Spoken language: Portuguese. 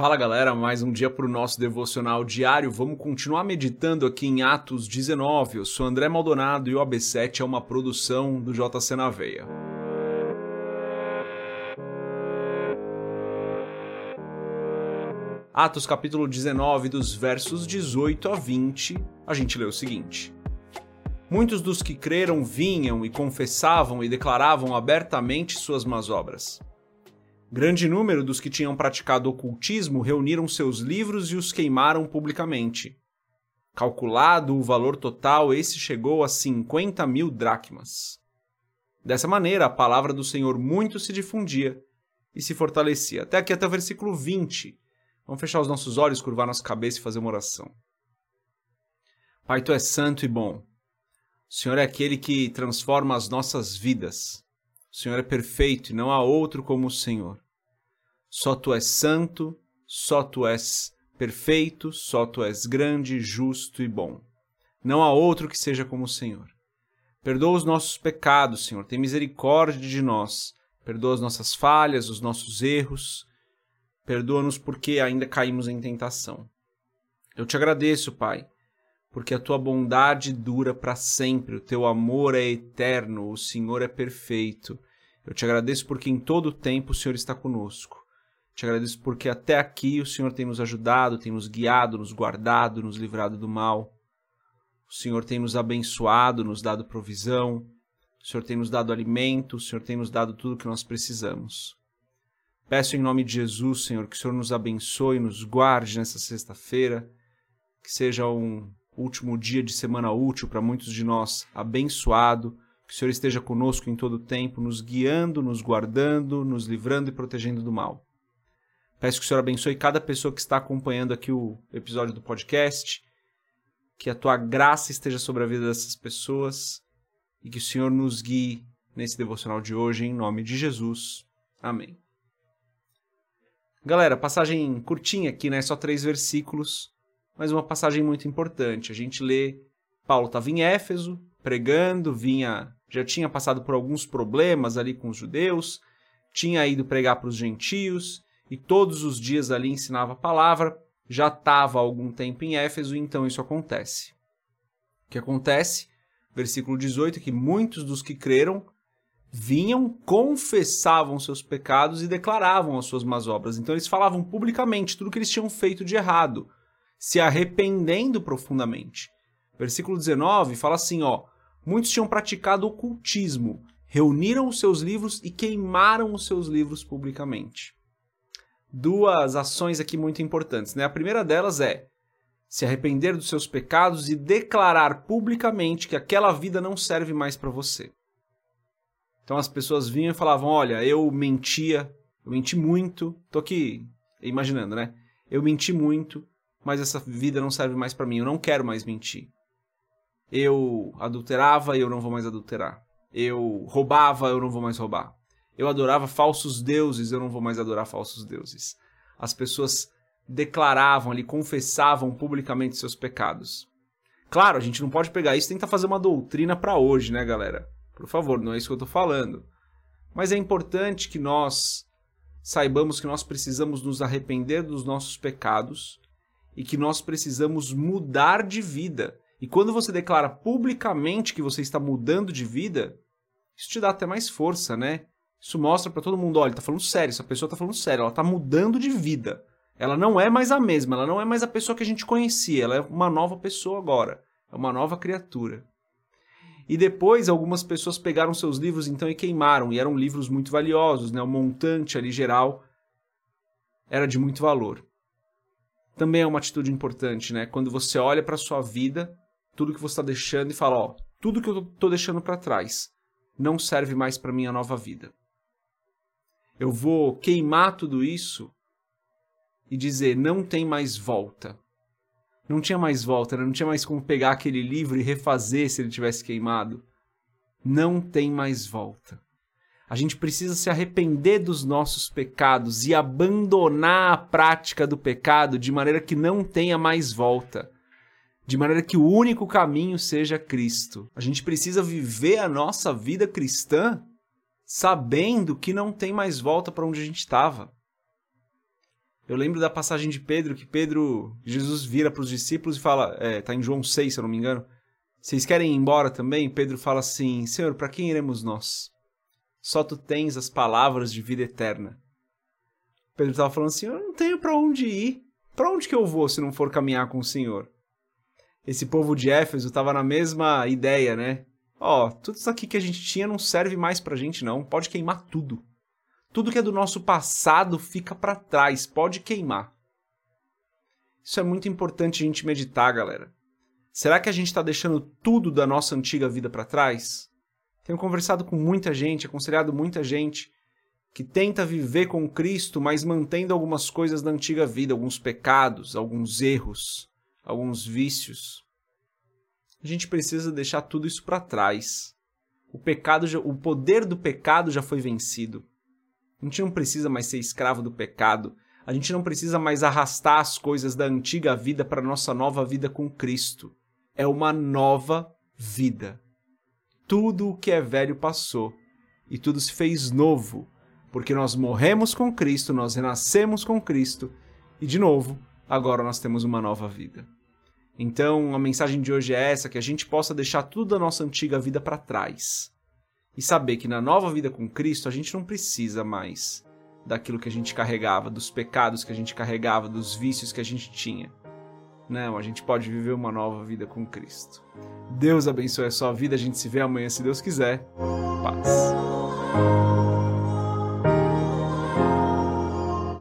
Fala galera, mais um dia para o nosso devocional diário. Vamos continuar meditando aqui em Atos 19. Eu sou André Maldonado e o AB7 é uma produção do JC na Veia. Atos capítulo 19, dos versos 18 a 20, a gente lê o seguinte. Muitos dos que creram vinham e confessavam e declaravam abertamente suas más obras. Grande número dos que tinham praticado ocultismo reuniram seus livros e os queimaram publicamente. Calculado o valor total, esse chegou a 50 mil dracmas. Dessa maneira, a palavra do Senhor muito se difundia e se fortalecia. Até aqui, até o versículo 20. Vamos fechar os nossos olhos, curvar nossa cabeça e fazer uma oração. Pai, tu és santo e bom. O Senhor é aquele que transforma as nossas vidas. O Senhor é perfeito e não há outro como o Senhor. Só tu és santo, só tu és perfeito, só tu és grande, justo e bom. Não há outro que seja como o Senhor. Perdoa os nossos pecados, Senhor, tem misericórdia de nós. Perdoa as nossas falhas, os nossos erros. Perdoa-nos porque ainda caímos em tentação. Eu te agradeço, Pai, porque a tua bondade dura para sempre, o teu amor é eterno, o Senhor é perfeito. Eu te agradeço porque em todo o tempo o Senhor está conosco. Te agradeço porque até aqui o Senhor tem nos ajudado, tem nos guiado, nos guardado, nos livrado do mal. O Senhor tem nos abençoado, nos dado provisão. O Senhor tem nos dado alimento, o Senhor tem nos dado tudo o que nós precisamos. Peço em nome de Jesus, Senhor, que o Senhor nos abençoe, nos guarde nessa sexta-feira, que seja um último dia de semana útil para muitos de nós, abençoado, que o Senhor esteja conosco em todo o tempo, nos guiando, nos guardando, nos livrando e protegendo do mal. Peço que o Senhor abençoe cada pessoa que está acompanhando aqui o episódio do podcast, que a tua graça esteja sobre a vida dessas pessoas e que o Senhor nos guie nesse devocional de hoje, em nome de Jesus. Amém. Galera, passagem curtinha aqui, né? Só três versículos mas uma passagem muito importante. A gente lê, Paulo estava em Éfeso, pregando, vinha, já tinha passado por alguns problemas ali com os judeus, tinha ido pregar para os gentios, e todos os dias ali ensinava a palavra, já estava algum tempo em Éfeso, então isso acontece. O que acontece? Versículo 18, é que muitos dos que creram vinham, confessavam seus pecados e declaravam as suas más obras. Então eles falavam publicamente tudo que eles tinham feito de errado se arrependendo profundamente. Versículo 19 fala assim, ó: Muitos tinham praticado ocultismo, reuniram os seus livros e queimaram os seus livros publicamente. Duas ações aqui muito importantes, né? A primeira delas é se arrepender dos seus pecados e declarar publicamente que aquela vida não serve mais para você. Então as pessoas vinham e falavam: Olha, eu mentia, eu menti muito, tô aqui imaginando, né? Eu menti muito, mas essa vida não serve mais para mim, eu não quero mais mentir. Eu adulterava e eu não vou mais adulterar. Eu roubava, eu não vou mais roubar. Eu adorava falsos deuses, eu não vou mais adorar falsos deuses. As pessoas declaravam ali, confessavam publicamente seus pecados. Claro, a gente não pode pegar isso e tentar fazer uma doutrina para hoje, né, galera? Por favor, não é isso que eu tô falando. Mas é importante que nós saibamos que nós precisamos nos arrepender dos nossos pecados e que nós precisamos mudar de vida. E quando você declara publicamente que você está mudando de vida, isso te dá até mais força, né? Isso mostra para todo mundo, olha, tá falando sério, essa pessoa tá falando sério, ela tá mudando de vida. Ela não é mais a mesma, ela não é mais a pessoa que a gente conhecia, ela é uma nova pessoa agora, é uma nova criatura. E depois algumas pessoas pegaram seus livros então e queimaram, e eram livros muito valiosos, né? O montante ali geral era de muito valor também é uma atitude importante, né? Quando você olha para sua vida, tudo que você está deixando e fala, ó, tudo que eu estou deixando para trás não serve mais para minha nova vida. Eu vou queimar tudo isso e dizer não tem mais volta. Não tinha mais volta, né? não tinha mais como pegar aquele livro e refazer se ele tivesse queimado. Não tem mais volta. A gente precisa se arrepender dos nossos pecados e abandonar a prática do pecado de maneira que não tenha mais volta. De maneira que o único caminho seja Cristo. A gente precisa viver a nossa vida cristã sabendo que não tem mais volta para onde a gente estava. Eu lembro da passagem de Pedro, que Pedro, Jesus vira para os discípulos e fala, é, tá em João 6, se eu não me engano, vocês querem ir embora também? Pedro fala assim, Senhor, para quem iremos nós? Só tu tens as palavras de vida eterna. Pedro estava falando assim, eu não tenho para onde ir. Para onde que eu vou se não for caminhar com o Senhor? Esse povo de Éfeso estava na mesma ideia, né? Ó, oh, tudo isso aqui que a gente tinha não serve mais pra gente não, pode queimar tudo. Tudo que é do nosso passado fica para trás, pode queimar. Isso é muito importante a gente meditar, galera. Será que a gente está deixando tudo da nossa antiga vida para trás? Tenho conversado com muita gente, aconselhado muita gente que tenta viver com Cristo, mas mantendo algumas coisas da antiga vida, alguns pecados, alguns erros, alguns vícios. A gente precisa deixar tudo isso para trás. O pecado, já, o poder do pecado já foi vencido. A gente não precisa mais ser escravo do pecado. A gente não precisa mais arrastar as coisas da antiga vida para nossa nova vida com Cristo. É uma nova vida. Tudo o que é velho passou e tudo se fez novo, porque nós morremos com Cristo, nós renascemos com Cristo e de novo, agora nós temos uma nova vida. Então, a mensagem de hoje é essa: que a gente possa deixar tudo da nossa antiga vida para trás e saber que na nova vida com Cristo a gente não precisa mais daquilo que a gente carregava, dos pecados que a gente carregava, dos vícios que a gente tinha. Não, a gente pode viver uma nova vida com Cristo. Deus abençoe a sua vida, a gente se vê amanhã se Deus quiser. Paz.